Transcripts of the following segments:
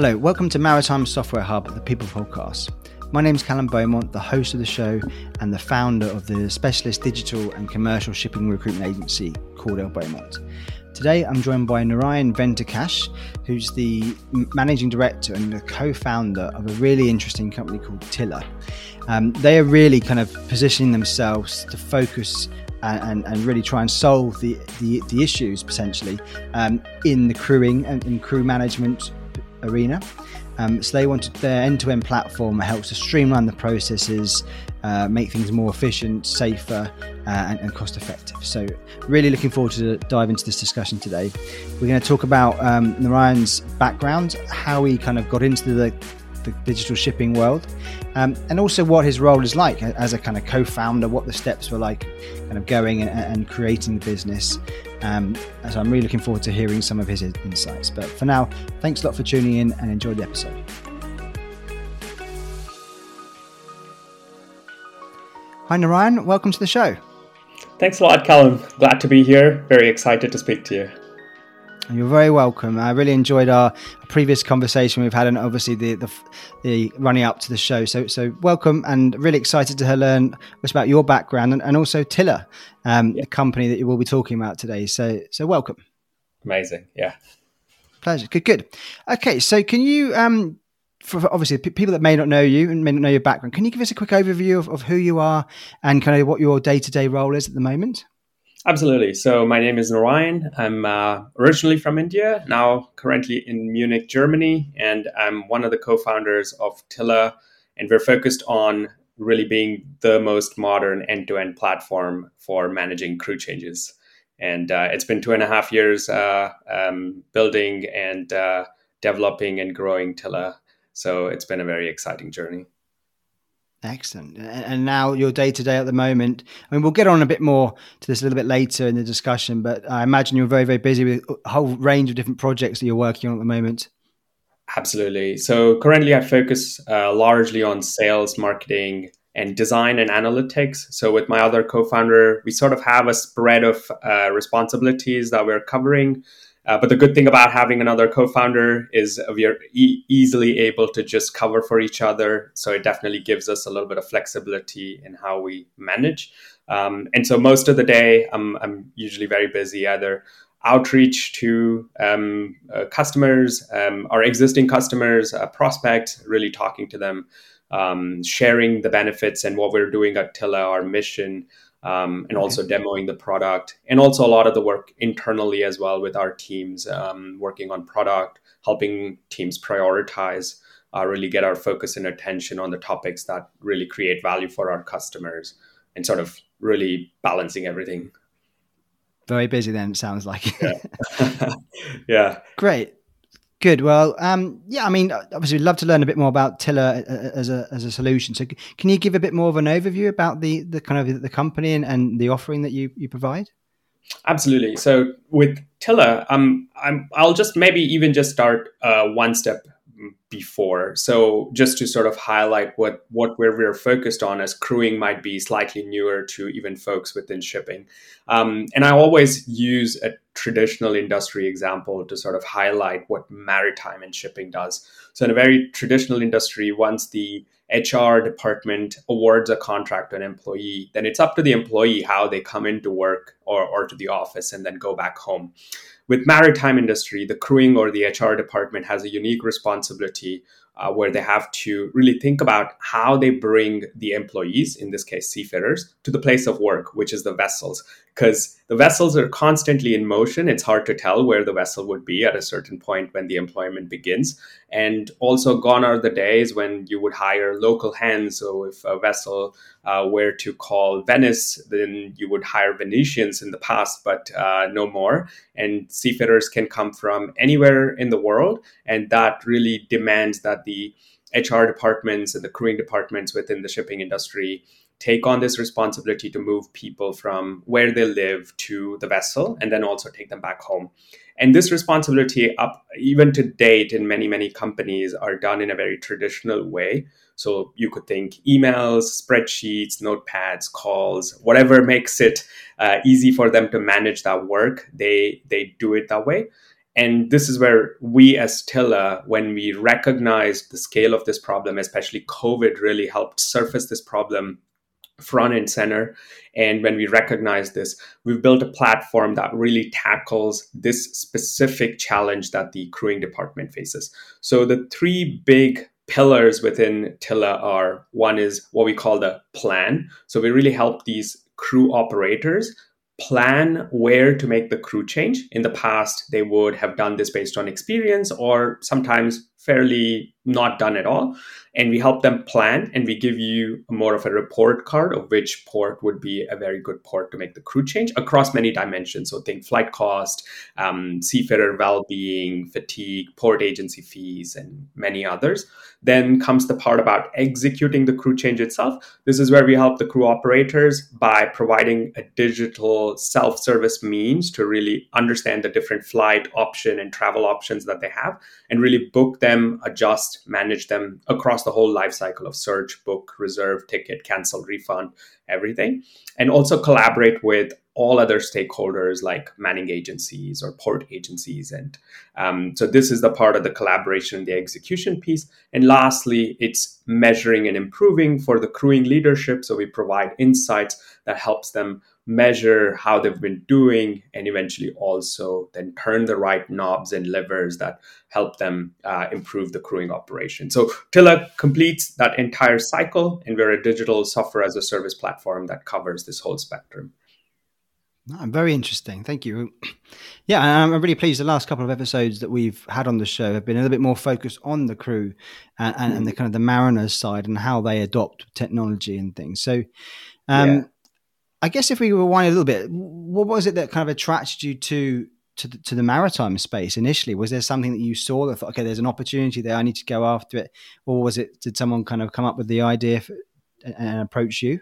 Hello, welcome to Maritime Software Hub, the People Podcast. My name is Callum Beaumont, the host of the show and the founder of the specialist digital and commercial shipping recruitment agency Cordell Beaumont. Today, I'm joined by Narayan Venkatesh, who's the managing director and the co-founder of a really interesting company called Tilla. Um, they are really kind of positioning themselves to focus and, and, really try and solve the, the, the issues potentially um, in the crewing and in crew management arena. Um, so they wanted their end-to-end platform helps to streamline the processes, uh, make things more efficient, safer, uh, and, and, cost-effective. So really looking forward to dive into this discussion today. We're going to talk about um, Narayan's background, how he kind of got into the, the digital shipping world, um, and also what his role is like as a kind of co-founder, what the steps were like, kind of going and, and creating the business, um, so I'm really looking forward to hearing some of his insights. But for now, thanks a lot for tuning in and enjoy the episode. Hi, Narayan. Welcome to the show. Thanks a lot, Callum. Glad to be here. Very excited to speak to you. You're very welcome. I really enjoyed our previous conversation we've had, and obviously the, the, the running up to the show. So so welcome, and really excited to learn about your background and, and also Tilla, um, yeah. the company that you will be talking about today. So so welcome. Amazing, yeah. Pleasure. Good, good. Okay, so can you um, for, for obviously people that may not know you and may not know your background, can you give us a quick overview of, of who you are and kind of what your day to day role is at the moment? Absolutely. So my name is Narayan. I'm uh, originally from India, now currently in Munich, Germany, and I'm one of the co-founders of Tilla, And we're focused on really being the most modern end-to-end platform for managing crew changes. And uh, it's been two and a half years uh, um, building and uh, developing and growing Tilla. So it's been a very exciting journey. Excellent. And now your day to day at the moment. I mean, we'll get on a bit more to this a little bit later in the discussion, but I imagine you're very, very busy with a whole range of different projects that you're working on at the moment. Absolutely. So currently, I focus uh, largely on sales, marketing, and design and analytics. So with my other co-founder, we sort of have a spread of uh, responsibilities that we're covering. Uh, but the good thing about having another co-founder is we are e- easily able to just cover for each other. So it definitely gives us a little bit of flexibility in how we manage. Um, and so most of the day, I'm, I'm usually very busy either outreach to um, uh, customers, um, our existing customers, uh, prospects, really talking to them, um, sharing the benefits and what we're doing at Tilla, our mission, um, and also demoing the product and also a lot of the work internally as well with our teams um, working on product helping teams prioritize uh, really get our focus and attention on the topics that really create value for our customers and sort of really balancing everything. Very busy then it sounds like. Yeah, yeah. great Good. Well, um, yeah. I mean, obviously, we'd love to learn a bit more about Tilla uh, uh, as a as a solution. So, can you give a bit more of an overview about the the kind of the company and, and the offering that you you provide? Absolutely. So, with Tilla, um, I'm I'll just maybe even just start uh, one step before. So just to sort of highlight what what where we're focused on as crewing might be slightly newer to even folks within shipping. Um, and I always use a traditional industry example to sort of highlight what maritime and shipping does. So in a very traditional industry, once the HR department awards a contract to an employee, then it's up to the employee how they come into work or, or to the office and then go back home. With maritime industry, the crewing or the HR department has a unique responsibility uh, where they have to really think about how they bring the employees, in this case seafarers, to the place of work, which is the vessels. Because the vessels are constantly in motion. It's hard to tell where the vessel would be at a certain point when the employment begins. And also, gone are the days when you would hire local hands. So, if a vessel uh, were to call Venice, then you would hire Venetians in the past, but uh, no more. And seafarers can come from anywhere in the world. And that really demands that the HR departments and the crewing departments within the shipping industry take on this responsibility to move people from where they live to the vessel and then also take them back home. And this responsibility, up even to date, in many many companies, are done in a very traditional way. So you could think emails, spreadsheets, notepads, calls, whatever makes it uh, easy for them to manage that work. They they do it that way. And this is where we as Tilla, when we recognized the scale of this problem, especially COVID really helped surface this problem front and center. And when we recognize this, we've built a platform that really tackles this specific challenge that the crewing department faces. So the three big pillars within Tilla are one is what we call the plan. So we really help these crew operators plan where to make the crew change. In the past, they would have done this based on experience or sometimes fairly not done at all. And we help them plan and we give you more of a report card of which port would be a very good port to make the crew change across many dimensions. So think flight cost um, seafarer well-being fatigue port agency fees and many others. Then comes the part about executing the crew change itself. This is where we help the crew operators by providing a digital self-service means to really understand the different flight option and travel options that they have and really book them adjust manage them across the whole life cycle of search, book, reserve, ticket, cancel, refund, everything. And also collaborate with all other stakeholders like manning agencies or port agencies. And um, so this is the part of the collaboration the execution piece. And lastly, it's measuring and improving for the crewing leadership. So we provide insights that helps them measure how they've been doing and eventually also then turn the right knobs and levers that help them uh, improve the crewing operation so tilla completes that entire cycle and we're a digital software as a service platform that covers this whole spectrum I'm very interesting. Thank you. Yeah, I'm really pleased. The last couple of episodes that we've had on the show have been a little bit more focused on the crew and, and, and the kind of the mariners side and how they adopt technology and things. So, um, yeah. I guess if we rewind a little bit, what was it that kind of attracted you to to the, to the maritime space initially? Was there something that you saw that thought, okay, there's an opportunity there, I need to go after it, or was it did someone kind of come up with the idea for, and approach you?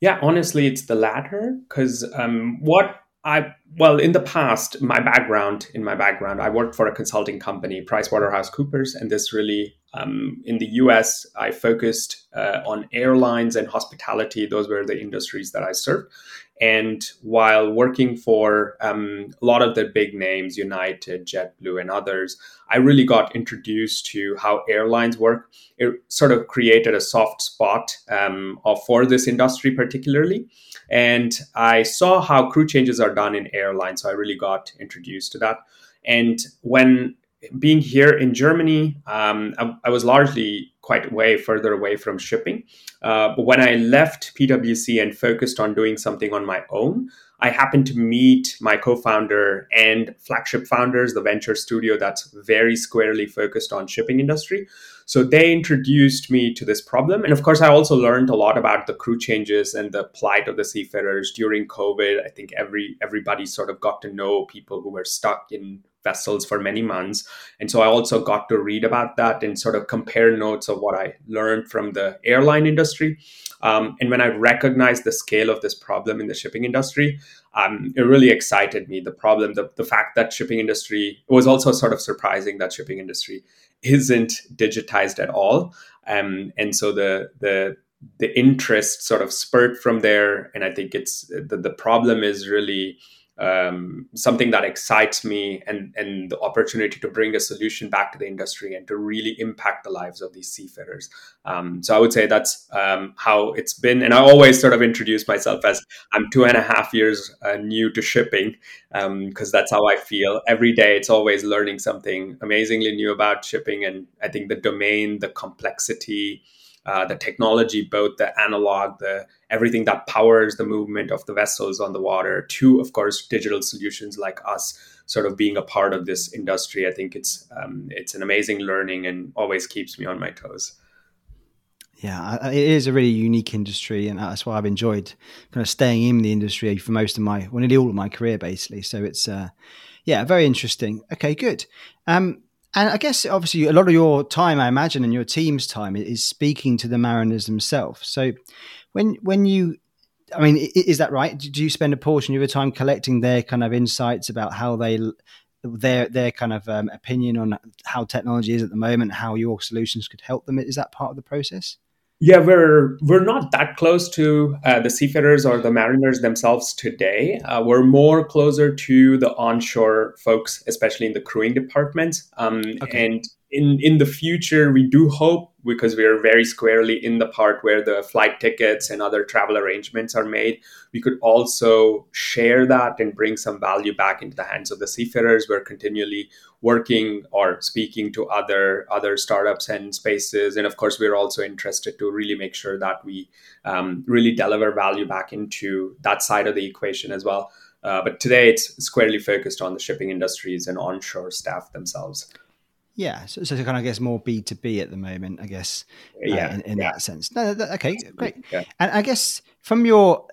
Yeah, honestly, it's the latter because um, what I well in the past, my background in my background, I worked for a consulting company, PricewaterhouseCoopers, and this really um, in the US, I focused uh, on airlines and hospitality. Those were the industries that I served. And while working for um, a lot of the big names, United, JetBlue, and others, I really got introduced to how airlines work. It sort of created a soft spot um, for this industry, particularly. And I saw how crew changes are done in airlines. So I really got introduced to that. And when being here in Germany, um, I, I, was largely quite way further away from shipping. Uh, but when I left PwC and focused on doing something on my own, I happened to meet my co-founder and flagship founders, the venture studio that's very squarely focused on shipping industry. So they introduced me to this problem, and of course, I also learned a lot about the crew changes and the plight of the seafarers during COVID. I think every everybody sort of got to know people who were stuck in vessels for many months. And so I also got to read about that and sort of compare notes of what I learned from the airline industry. Um, and when I recognized the scale of this problem in the shipping industry, um, it really excited me. The problem, the, the fact that shipping industry was also sort of surprising that shipping industry isn't digitized at all. Um, and so the the the interest sort of spurred from there. And I think it's the, the problem is really um, something that excites me and, and the opportunity to bring a solution back to the industry and to really impact the lives of these seafarers. Um, so I would say that's um, how it's been. And I always sort of introduce myself as I'm two and a half years uh, new to shipping because um, that's how I feel. Every day it's always learning something amazingly new about shipping. And I think the domain, the complexity, uh, the technology, both the analog, the everything that powers the movement of the vessels on the water, to of course digital solutions like us, sort of being a part of this industry. I think it's um, it's an amazing learning and always keeps me on my toes. Yeah, it is a really unique industry, and that's why I've enjoyed kind of staying in the industry for most of my, well, nearly all of my career, basically. So it's, uh, yeah, very interesting. Okay, good. Um, and I guess obviously a lot of your time, I imagine, and your team's time is speaking to the mariners themselves. So when when you, I mean, is that right? Do you spend a portion of your time collecting their kind of insights about how they their their kind of um, opinion on how technology is at the moment, how your solutions could help them? Is that part of the process? Yeah, we're we're not that close to uh, the seafarers or the mariners themselves today. Uh, we're more closer to the onshore folks, especially in the crewing departments. Um, okay. And in in the future, we do hope because we are very squarely in the part where the flight tickets and other travel arrangements are made, we could also share that and bring some value back into the hands of the seafarers. We're continually working or speaking to other other startups and spaces, and of course, we're also interested to really make sure that we um, really deliver value back into that side of the equation as well. Uh, but today, it's squarely focused on the shipping industries and onshore staff themselves. Yeah, so, so kind of I guess more B two B at the moment, I guess. Uh, yeah, in, in yeah. that sense. No, that, okay, great. Yeah. And I guess from your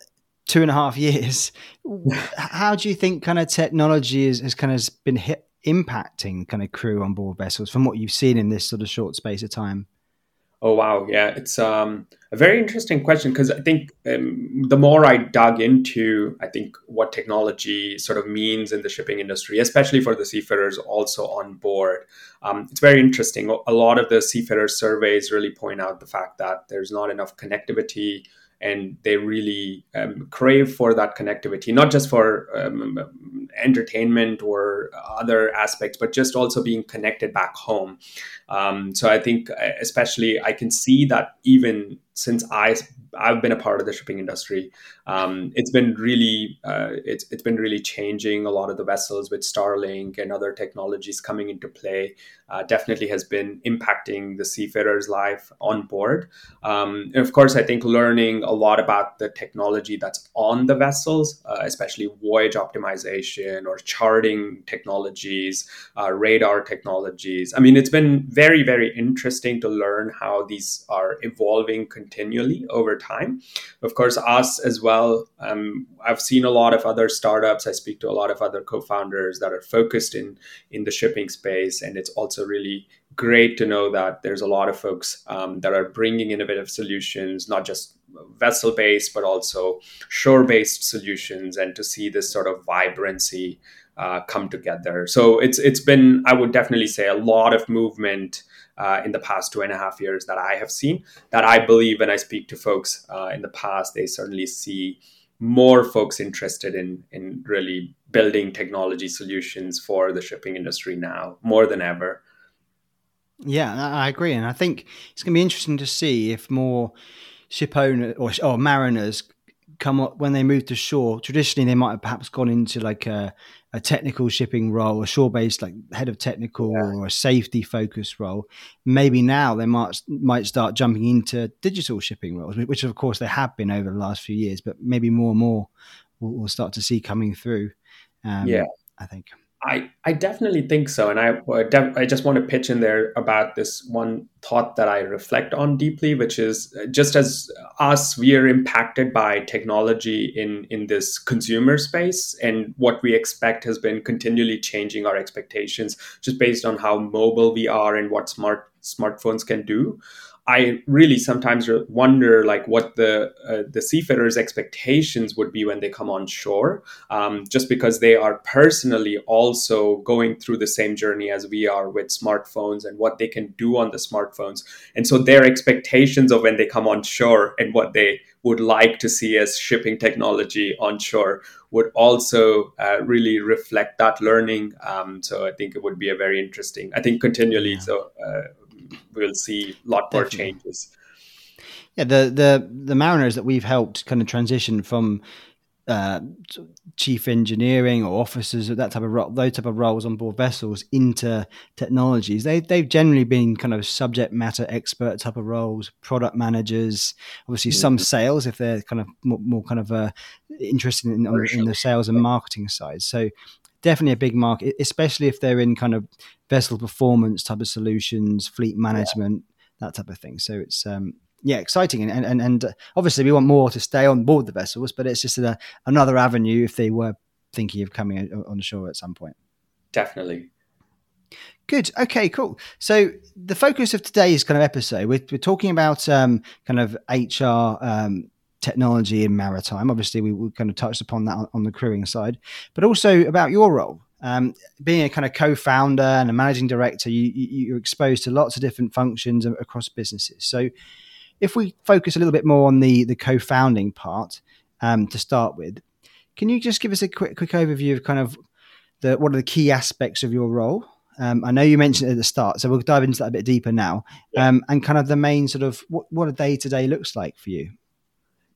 two and a half years, how do you think kind of technology is, has kind of been hit, impacting kind of crew on board vessels from what you've seen in this sort of short space of time? Oh wow, yeah, it's um, a very interesting question because I think um, the more I dug into, I think what technology sort of means in the shipping industry, especially for the seafarers also on board, um, it's very interesting. A lot of the seafarer surveys really point out the fact that there's not enough connectivity and they really um, crave for that connectivity, not just for um, entertainment or other aspects, but just also being connected back home. Um, so I think, especially, I can see that even since I I've been a part of the shipping industry. Um, it's been really uh, it's it's been really changing a lot of the vessels with Starlink and other technologies coming into play. Uh, definitely has been impacting the seafarer's life on board. Um, and of course, I think learning a lot about the technology that's on the vessels, uh, especially voyage optimization or charting technologies, uh, radar technologies. I mean, it's been very very interesting to learn how these are evolving continually over time. Of course, us as well. Um, I've seen a lot of other startups. I speak to a lot of other co-founders that are focused in in the shipping space, and it's also really great to know that there's a lot of folks um, that are bringing innovative solutions, not just vessel based, but also shore based solutions, and to see this sort of vibrancy uh, come together. So it's it's been, I would definitely say, a lot of movement uh, in the past two and a half years that I have seen. That I believe when I speak to folks uh, in the past, they certainly see more folks interested in in really building technology solutions for the shipping industry now more than ever. Yeah, I agree, and I think it's going to be interesting to see if more ship owners or, or mariners come up when they move to shore. Traditionally, they might have perhaps gone into like a, a technical shipping role, a shore-based like head of technical yeah. or a safety-focused role. Maybe now they might might start jumping into digital shipping roles, which of course they have been over the last few years, but maybe more and more we'll, we'll start to see coming through. Um, yeah, I think. I, I definitely think so. And I, I just want to pitch in there about this one thought that I reflect on deeply, which is uh, just as us, we are impacted by technology in, in this consumer space. And what we expect has been continually changing our expectations just based on how mobile we are and what smart smartphones can do. I really sometimes wonder like what the uh, the seafarers' expectations would be when they come on shore, um, just because they are personally also going through the same journey as we are with smartphones and what they can do on the smartphones, and so their expectations of when they come on shore and what they would like to see as shipping technology on shore would also uh, really reflect that learning. Um, so I think it would be a very interesting. I think continually. Yeah. So. Uh, we'll see a lot more Definitely. changes. Yeah, the the the mariners that we've helped kind of transition from uh, chief engineering or officers of that type of role, those type of roles on board vessels into technologies. They they've generally been kind of subject matter expert type of roles, product managers, obviously mm-hmm. some sales if they're kind of more, more kind of uh, interested in, in the sales and marketing side. So definitely a big market, especially if they're in kind of vessel performance type of solutions, fleet management, yeah. that type of thing. So it's um, yeah, exciting, and and and uh, obviously we want more to stay on board the vessels, but it's just a, another avenue if they were thinking of coming on shore at some point. Definitely. Good. Okay. Cool. So the focus of today's kind of episode, we're, we're talking about um, kind of HR um, technology in maritime. Obviously, we, we kind of touched upon that on, on the crewing side, but also about your role um, being a kind of co-founder and a managing director, you, you, are exposed to lots of different functions across businesses. So, if we focus a little bit more on the the co-founding part um, to start with, can you just give us a quick quick overview of kind of the what are the key aspects of your role? Um, I know you mentioned it at the start, so we'll dive into that a bit deeper now, yeah. um, and kind of the main sort of what, what a day to day looks like for you.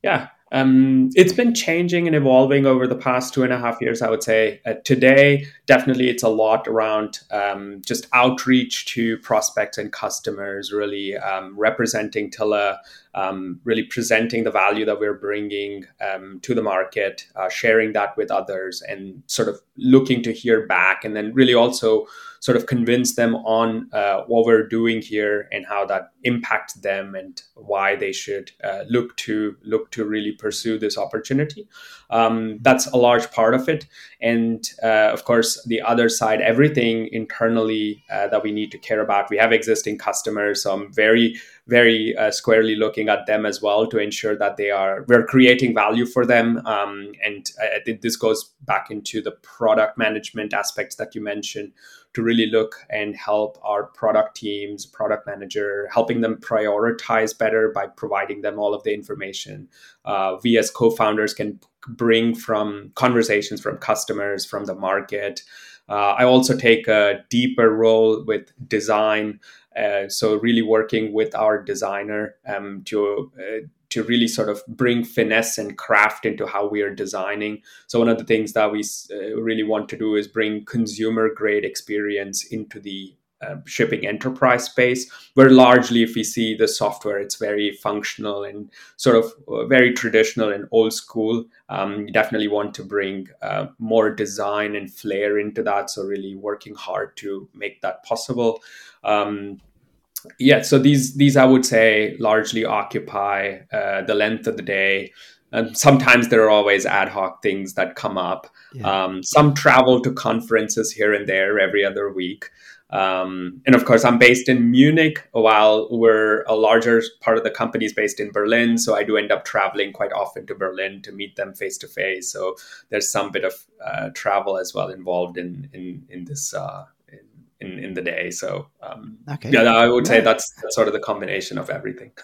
Yeah, um, it's been changing and evolving over the past two and a half years, I would say. Uh, today, definitely, it's a lot around um, just outreach to prospects and customers, really um, representing Tilla, um, really presenting the value that we're bringing um, to the market, uh, sharing that with others, and sort of looking to hear back, and then really also sort of convince them on uh, what we're doing here and how that impacts them and why they should uh, look to look to really pursue this opportunity. Um, that's a large part of it, and uh, of course, the other side, everything internally uh, that we need to care about. We have existing customers, so I'm very very uh, squarely looking at them as well to ensure that they are we're creating value for them. Um, and I, I think this goes back into the product management aspects that you mentioned to really look and help our product teams, product manager, helping them prioritize better by providing them all of the information. Uh, we as co-founders can bring from conversations from customers, from the market. Uh, I also take a deeper role with design uh, so really working with our designer um, to uh, to really sort of bring finesse and craft into how we are designing. So one of the things that we uh, really want to do is bring consumer grade experience into the uh, shipping enterprise space, where largely, if we see the software, it's very functional and sort of uh, very traditional and old school. Um, you definitely want to bring uh, more design and flair into that. So, really working hard to make that possible. Um, yeah, so these these I would say largely occupy uh, the length of the day. And sometimes there are always ad hoc things that come up. Yeah. Um, some travel to conferences here and there every other week. Um, and of course, I'm based in Munich, while we're a larger part of the company is based in Berlin. So I do end up traveling quite often to Berlin to meet them face to face. So there's some bit of uh, travel as well involved in in in this uh, in, in the day. So um, okay. yeah, I would say that's, that's sort of the combination of everything.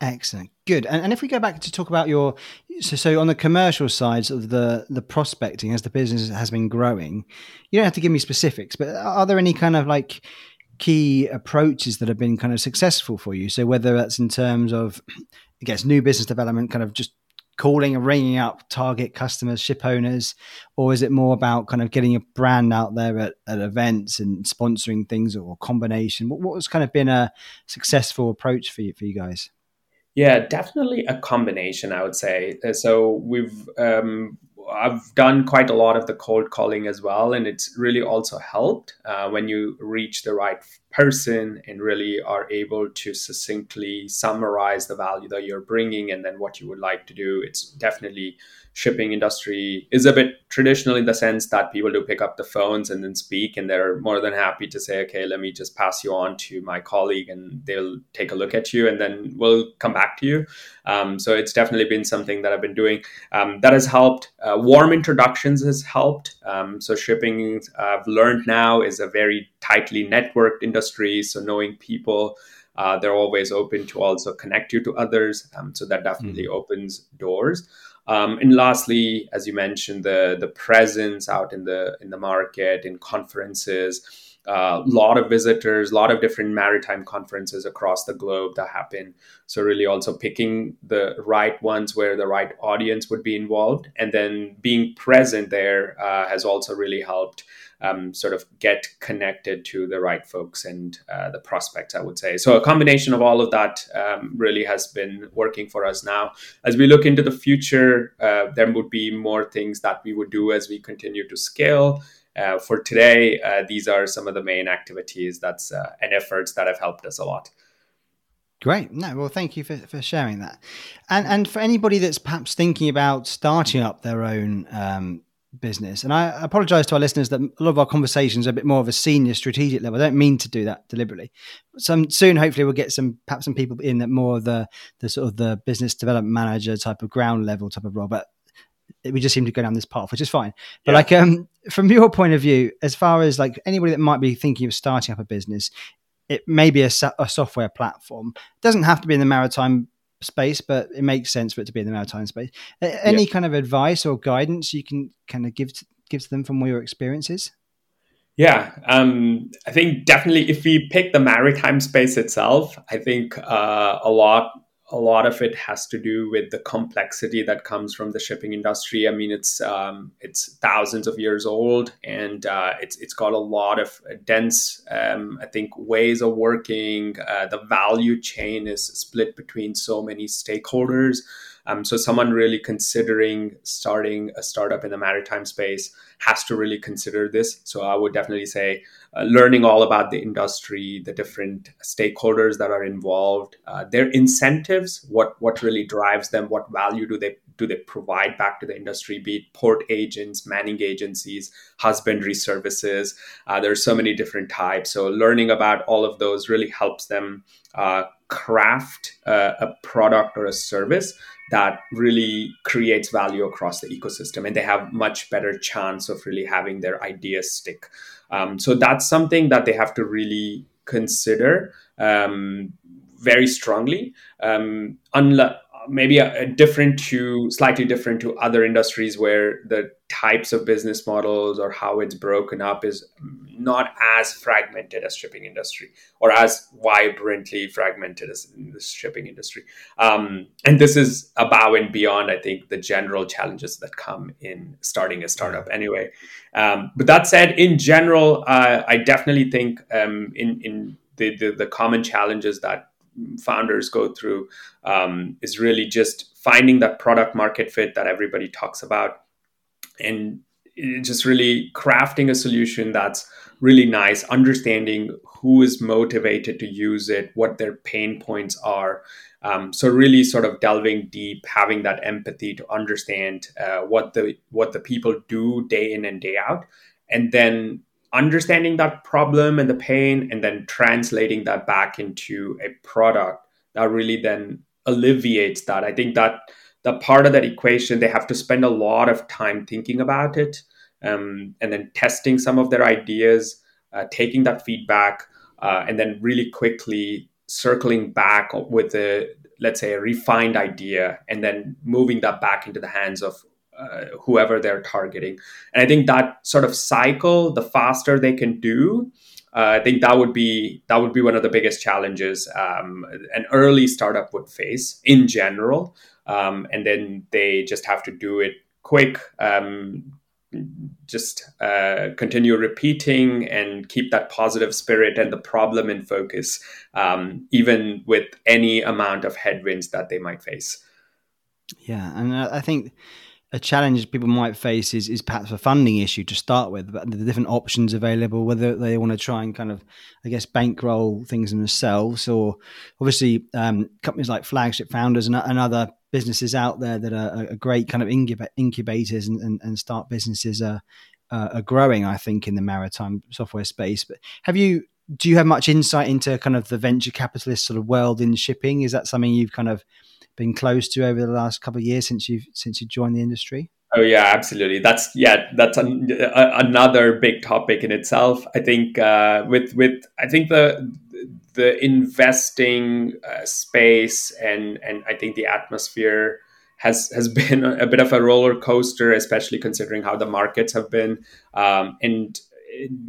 Excellent, good. And, and if we go back to talk about your so, so on the commercial sides of the the prospecting as the business has been growing, you don't have to give me specifics, but are there any kind of like key approaches that have been kind of successful for you? So whether that's in terms of I guess new business development, kind of just calling and ringing up target customers, ship owners, or is it more about kind of getting a brand out there at, at events and sponsoring things or combination? What, what has kind of been a successful approach for you for you guys? Yeah, definitely a combination. I would say uh, so. We've um, I've done quite a lot of the cold calling as well, and it's really also helped uh, when you reach the right person and really are able to succinctly summarize the value that you're bringing and then what you would like to do. It's definitely shipping industry is a bit traditional in the sense that people do pick up the phones and then speak and they're more than happy to say okay let me just pass you on to my colleague and they'll take a look at you and then we'll come back to you. Um, so it's definitely been something that i've been doing. Um, that has helped. Uh, warm introductions has helped. Um, so shipping i've learned now is a very tightly networked industry. So knowing people uh, they're always open to also connect you to others. Um, so that definitely mm-hmm. opens doors um, and lastly, as you mentioned, the the presence out in the in the market, in conferences, a uh, lot of visitors, a lot of different maritime conferences across the globe that happen. So really, also picking the right ones where the right audience would be involved, and then being present there uh, has also really helped um, sort of get connected to the right folks and uh, the prospects, I would say. So a combination of all of that um, really has been working for us now. As we look into the future, uh, there would be more things that we would do as we continue to scale. Uh, for today, uh, these are some of the main activities that's uh, and efforts that have helped us a lot. Great. No, well, thank you for, for sharing that. And and for anybody that's perhaps thinking about starting up their own um, business. And I apologize to our listeners that a lot of our conversations are a bit more of a senior strategic level. I don't mean to do that deliberately. Some soon, hopefully, we'll get some perhaps some people in that more of the the sort of the business development manager type of ground level type of role. But we just seem to go down this path, which is fine. But yeah. like um, from your point of view, as far as like anybody that might be thinking of starting up a business, it may be a, a software platform. It doesn't have to be in the maritime space, but it makes sense for it to be in the maritime space. Any yeah. kind of advice or guidance you can kind of give to, give to them from your experiences? Yeah, um, I think definitely if we pick the maritime space itself, I think uh, a lot a lot of it has to do with the complexity that comes from the shipping industry. I mean, it's um, it's thousands of years old, and uh, it's it's got a lot of dense, um, I think, ways of working. Uh, the value chain is split between so many stakeholders. Um, so someone really considering starting a startup in the maritime space has to really consider this. So I would definitely say uh, learning all about the industry, the different stakeholders that are involved, uh, their incentives, what what really drives them, what value do they do they provide back to the industry, be it port agents, manning agencies, husbandry services. Uh, there are so many different types. So learning about all of those really helps them uh, craft uh, a product or a service that really creates value across the ecosystem and they have much better chance of really having their ideas stick. Um, so that's something that they have to really consider um, very strongly. Um, unless maybe a, a different to slightly different to other industries where the types of business models or how it's broken up is not as fragmented as shipping industry or as vibrantly fragmented as the shipping industry. Um, and this is above and beyond i think the general challenges that come in starting a startup. Anyway um, but that said in general uh, i definitely think um, in in the, the, the common challenges that founders go through um, is really just finding that product market fit that everybody talks about and just really crafting a solution that's really nice understanding who is motivated to use it what their pain points are. Um, so really sort of delving deep having that empathy to understand uh, what the what the people do day in and day out and then understanding that problem and the pain and then translating that back into a product that really then alleviates that. I think that the part of that equation they have to spend a lot of time thinking about it um, and then testing some of their ideas uh, taking that feedback uh, and then really quickly circling back with a let's say a refined idea and then moving that back into the hands of uh, whoever they're targeting. And I think that sort of cycle, the faster they can do, uh, I think that would be that would be one of the biggest challenges um, an early startup would face in general. Um, and then they just have to do it quick. Um, just uh, continue repeating and keep that positive spirit and the problem in focus, um, even with any amount of headwinds that they might face. Yeah, and I think a challenge people might face is, is perhaps a funding issue to start with, but the different options available, whether they want to try and kind of, I guess, bankroll things themselves, or obviously um, companies like Flagship Founders and, and, other businesses out there that are, are great kind of incubators and, and, and start businesses are, are growing, I think, in the maritime software space. But have you, do you have much insight into kind of the venture capitalist sort of world in shipping? Is that something you've kind of been close to over the last couple of years since you've since you joined the industry? Oh yeah, absolutely. That's yeah, that's an, a, another big topic in itself. I think uh, with with I think the the investing uh, space and and I think the atmosphere has has been a bit of a roller coaster, especially considering how the markets have been. Um, and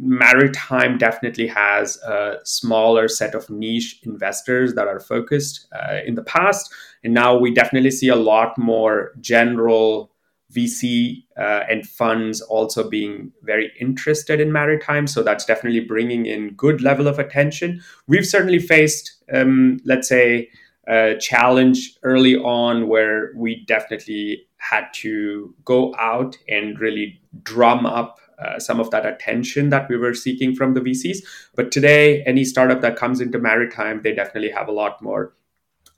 maritime definitely has a smaller set of niche investors that are focused uh, in the past and now we definitely see a lot more general vc uh, and funds also being very interested in maritime so that's definitely bringing in good level of attention we've certainly faced um, let's say a challenge early on where we definitely had to go out and really drum up uh, some of that attention that we were seeking from the VCs. But today, any startup that comes into maritime, they definitely have a lot more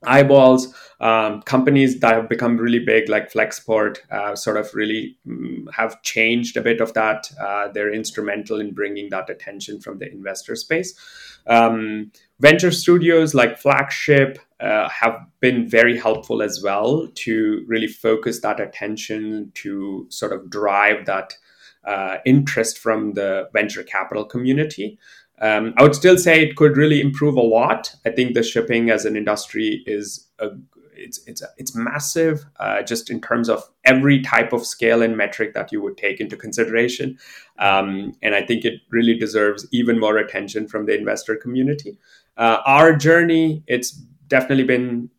eyeballs. Um, companies that have become really big, like Flexport, uh, sort of really um, have changed a bit of that. Uh, they're instrumental in bringing that attention from the investor space. Um, venture studios like Flagship uh, have been very helpful as well to really focus that attention to sort of drive that uh, interest from the venture capital community. Um, I would still say it could really improve a lot. I think the shipping as an industry is a, it's it's it's massive, uh, just in terms of every type of scale and metric that you would take into consideration, um, and I think it really deserves even more attention from the investor community. Uh, our journey, it's definitely been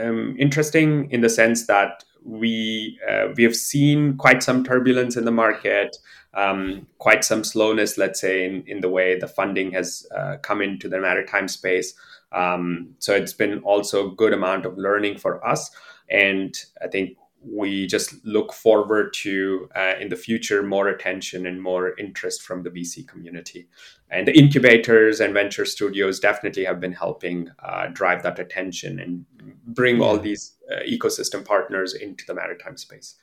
um, interesting in the sense that we uh, we have seen quite some turbulence in the market, um, quite some slowness, let's say, in, in the way the funding has uh, come into the maritime space. Um, so it's been also a good amount of learning for us, and I think we just look forward to uh, in the future more attention and more interest from the VC community. And the incubators and venture studios definitely have been helping uh, drive that attention and bring all these uh, ecosystem partners into the maritime space.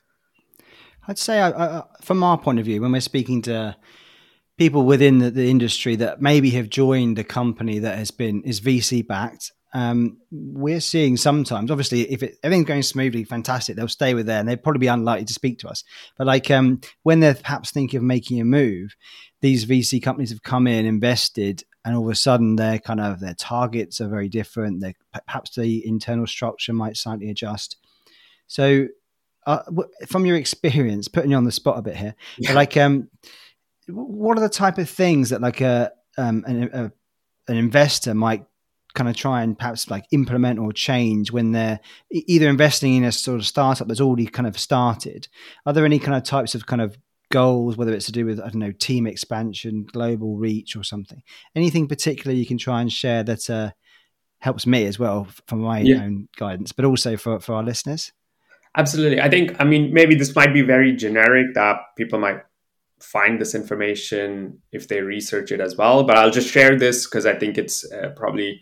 I'd say, uh, uh, from our point of view, when we're speaking to people within the, the industry that maybe have joined a company that has been is VC backed um, we're seeing sometimes, obviously, if it, everything's going smoothly, fantastic, they'll stay with there and they'd probably be unlikely to speak to us. But like um, when they're perhaps thinking of making a move, these VC companies have come in, invested, and all of a sudden their kind of their targets are very different. Their, perhaps the internal structure might slightly adjust. So, uh, from your experience, putting you on the spot a bit here, yeah. like um, what are the type of things that like a, um, an, a an investor might kind of try and perhaps like implement or change when they're either investing in a sort of startup that's already kind of started? Are there any kind of types of kind of goals, whether it's to do with, I don't know, team expansion, global reach, or something? Anything particular you can try and share that uh, helps me as well for my yeah. own guidance, but also for, for our listeners? Absolutely. I think, I mean, maybe this might be very generic that people might find this information if they research it as well, but I'll just share this because I think it's uh, probably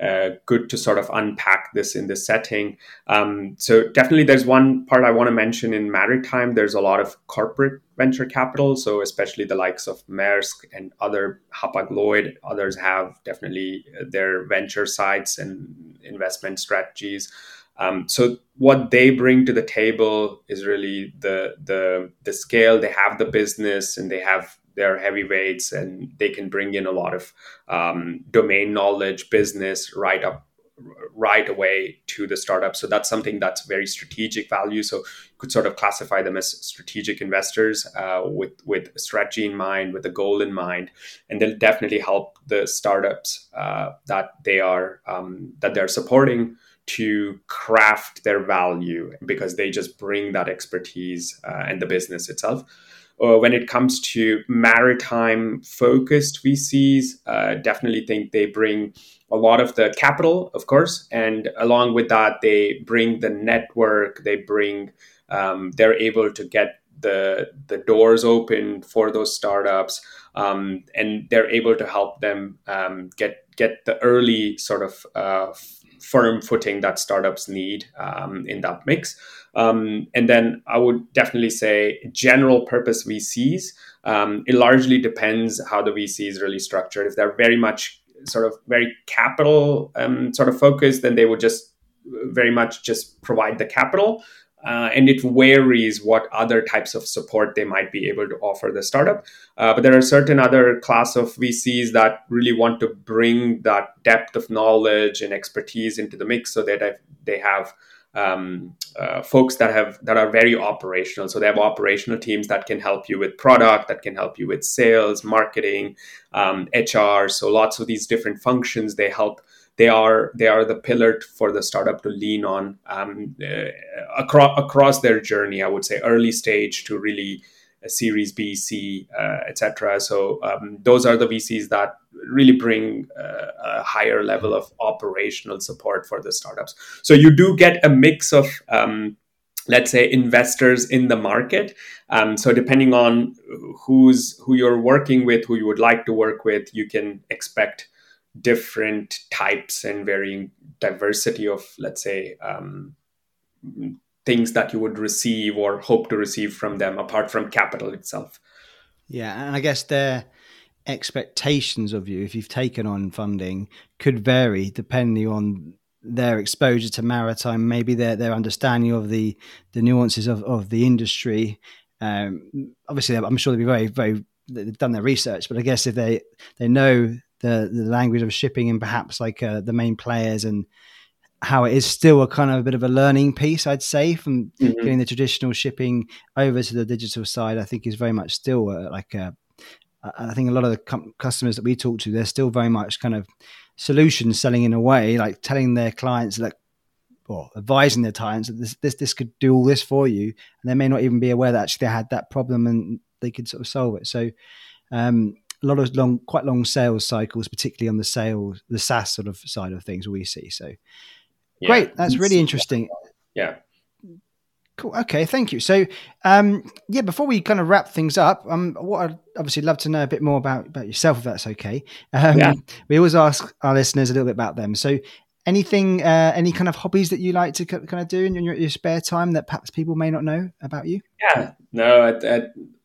uh, good to sort of unpack this in this setting. Um, so definitely, there's one part I want to mention in maritime. There's a lot of corporate venture capital, so especially the likes of Maersk and other Hapag Lloyd. Others have definitely their venture sites and investment strategies. Um, so what they bring to the table is really the the the scale. They have the business and they have they're heavyweights and they can bring in a lot of um, domain knowledge, business right up right away to the startup. So that's something that's very strategic value. So you could sort of classify them as strategic investors uh, with with strategy in mind, with a goal in mind, and they'll definitely help the startups uh, that they are um, that they're supporting to craft their value because they just bring that expertise uh, and the business itself uh, when it comes to maritime focused VCs, uh, definitely think they bring a lot of the capital, of course, and along with that, they bring the network. They bring, um, they're able to get the the doors open for those startups, um, and they're able to help them um, get get the early sort of uh, firm footing that startups need um, in that mix. Um, and then I would definitely say general purpose VCs. Um, it largely depends how the VC is really structured. If they're very much sort of very capital um, sort of focused, then they would just very much just provide the capital. Uh, and it varies what other types of support they might be able to offer the startup. Uh, but there are certain other class of VCs that really want to bring that depth of knowledge and expertise into the mix so that they have um, uh, folks that have that are very operational. So they have operational teams that can help you with product, that can help you with sales, marketing, um, HR. So lots of these different functions they help. They are they are the pillar for the startup to lean on um, uh, across across their journey. I would say early stage to really Series B, C, uh, etc. So um, those are the VCs that really bring uh, a higher level of operational support for the startups. So you do get a mix of um, let's say investors in the market um, so depending on who's who you're working with who you would like to work with you can expect different types and varying diversity of let's say um, things that you would receive or hope to receive from them apart from capital itself. Yeah, and I guess their expectations of you, if you've taken on funding, could vary depending on their exposure to maritime, maybe their their understanding of the the nuances of, of the industry. Um, obviously, I'm sure they'll be very very they've done their research, but I guess if they they know the the language of shipping and perhaps like uh, the main players and how it is still a kind of a bit of a learning piece, I'd say, from mm-hmm. getting the traditional shipping over to the digital side. I think is very much still uh, like a. I think a lot of the com- customers that we talk to, they're still very much kind of solution selling in a way, like telling their clients that or advising their clients that this, this this could do all this for you, and they may not even be aware that actually they had that problem and they could sort of solve it. So, um, a lot of long, quite long sales cycles, particularly on the sales, the SaaS sort of side of things, we see. So, yeah. great, that's really interesting. Yeah. Cool. Okay, thank you. So, um, yeah, before we kind of wrap things up, um, what I'd obviously love to know a bit more about about yourself, if that's okay. Um, yeah. We always ask our listeners a little bit about them. So, anything, uh, any kind of hobbies that you like to kind of do in your, your, spare time that perhaps people may not know about you? Yeah, no, I, I,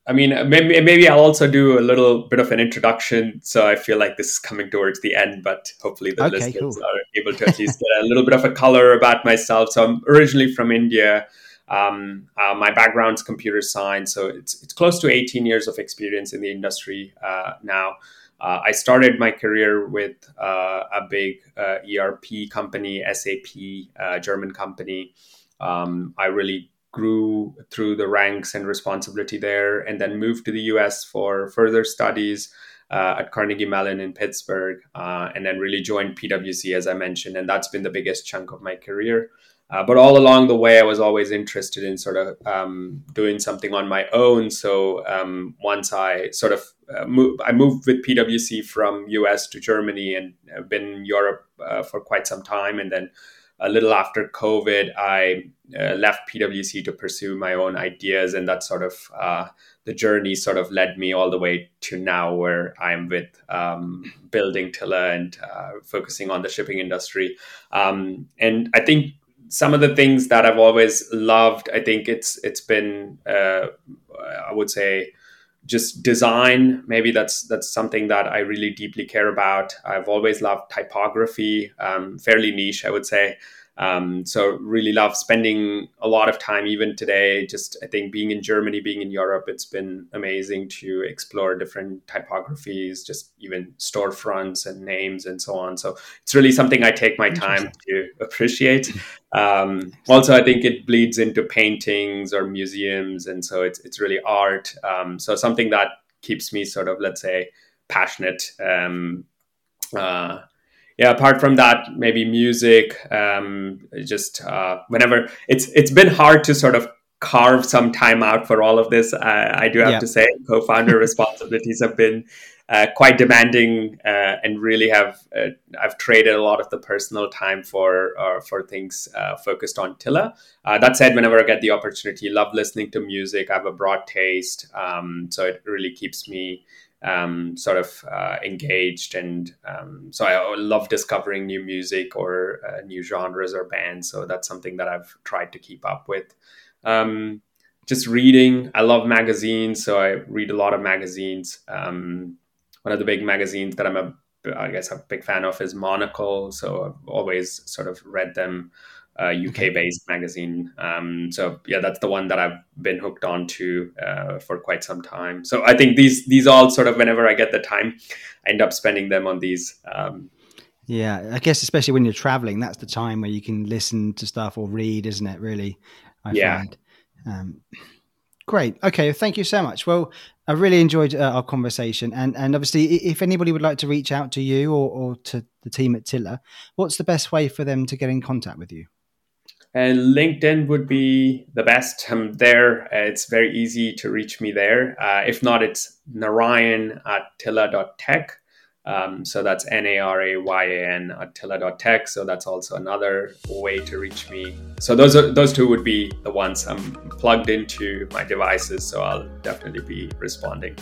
I mean, maybe, maybe I'll also do a little bit of an introduction. So I feel like this is coming towards the end, but hopefully the okay, listeners cool. are able to at least get a little bit of a color about myself. So I'm originally from India. Um, uh, my background's computer science, so it's it's close to 18 years of experience in the industry uh, now. Uh, I started my career with uh, a big uh, ERP company, SAP, uh, German company. Um, I really grew through the ranks and responsibility there, and then moved to the US for further studies uh, at Carnegie Mellon in Pittsburgh, uh, and then really joined PwC, as I mentioned. And that's been the biggest chunk of my career. Uh, but all along the way, I was always interested in sort of um, doing something on my own. So um, once I sort of uh, moved, I moved with PwC from US to Germany and been in Europe uh, for quite some time. And then a little after COVID, I uh, left PwC to pursue my own ideas. And that sort of uh, the journey sort of led me all the way to now where I'm with um, building Tilla and uh, focusing on the shipping industry. Um, and I think some of the things that I've always loved, I think it's it's been uh, I would say just design. Maybe that's that's something that I really deeply care about. I've always loved typography, um, fairly niche, I would say. Um, so really love spending a lot of time even today. Just I think being in Germany, being in Europe, it's been amazing to explore different typographies, just even storefronts and names and so on. So it's really something I take my time to appreciate. Um, also, I think it bleeds into paintings or museums, and so it's it's really art. Um, so something that keeps me sort of let's say passionate. Um, uh, yeah apart from that maybe music um, just uh, whenever it's it's been hard to sort of carve some time out for all of this uh, i do have yeah. to say co-founder responsibilities have been uh, quite demanding uh, and really have uh, I've traded a lot of the personal time for uh, for things uh, focused on Tilla. that said, whenever I get the opportunity, love listening to music. I have a broad taste, um, so it really keeps me um, sort of uh, engaged. And um, so I love discovering new music or uh, new genres or bands. So that's something that I've tried to keep up with. Um, just reading. I love magazines. So I read a lot of magazines. Um, one of the big magazines that I'm a I guess a big fan of is Monocle. So I've always sort of read them uh, UK based magazine. Um, so yeah, that's the one that I've been hooked on to uh, for quite some time. So I think these these all sort of whenever I get the time, I end up spending them on these. Um, yeah, I guess especially when you're traveling, that's the time where you can listen to stuff or read, isn't it? Really, I yeah. find. Um, great. Okay, thank you so much. Well, I really enjoyed uh, our conversation, and and obviously, if anybody would like to reach out to you or, or to the team at Tilla, what's the best way for them to get in contact with you? And LinkedIn would be the best. I'm there. It's very easy to reach me there. Uh, if not, it's narayan at tilla.tech. Um, so that's N A R A Y A N at tilla.tech. So that's also another way to reach me. So those are those two would be the ones I'm plugged into my devices. So I'll definitely be responding.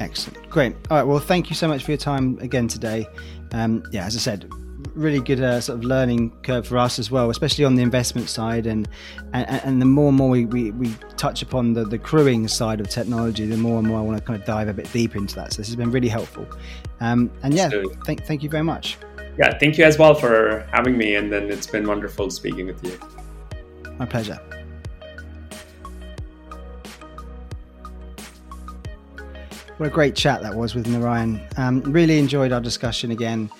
Excellent. Great. All right. Well, thank you so much for your time again today. Um, yeah, as I said, really good uh, sort of learning curve for us as well, especially on the investment side. And and, and the more and more we, we, we, touch upon the, the crewing side of technology, the more and more I want to kind of dive a bit deep into that. So this has been really helpful. Um, and yeah, thank, thank you very much. Yeah, thank you as well for having me. And then it's been wonderful speaking with you. My pleasure. What a great chat that was with Narayan. Um, really enjoyed our discussion again.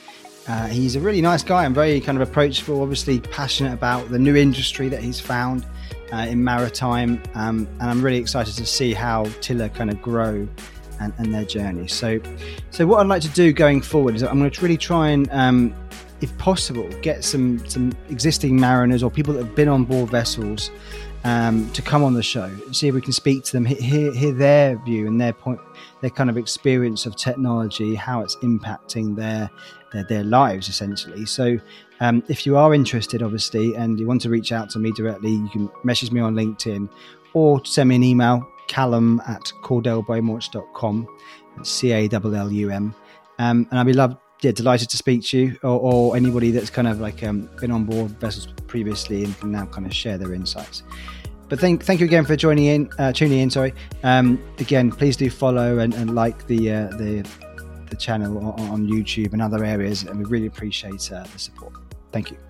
Uh, he's a really nice guy and very kind of approachable, obviously passionate about the new industry that he's found uh, in maritime. Um, and I'm really excited to see how Tilla kind of grow and, and, their journey. So, so what I'd like to do going forward is I'm going to really try and, um, if possible, get some some existing mariners or people that have been on board vessels um, to come on the show, see if we can speak to them, hear, hear their view and their point, their kind of experience of technology, how it's impacting their their, their lives essentially. So, um, if you are interested, obviously, and you want to reach out to me directly, you can message me on LinkedIn or send me an email, callum at cordellbeaumont.com, C A L L U M. Um, and I'd be love, yeah, delighted to speak to you or, or anybody that's kind of like um, been on board vessels previously and can now kind of share their insights. But thank thank you again for joining in, uh, tuning in. Sorry. Um, again, please do follow and, and like the uh, the the channel on, on, YouTube and other areas, and we really appreciate uh, the support. Thank you.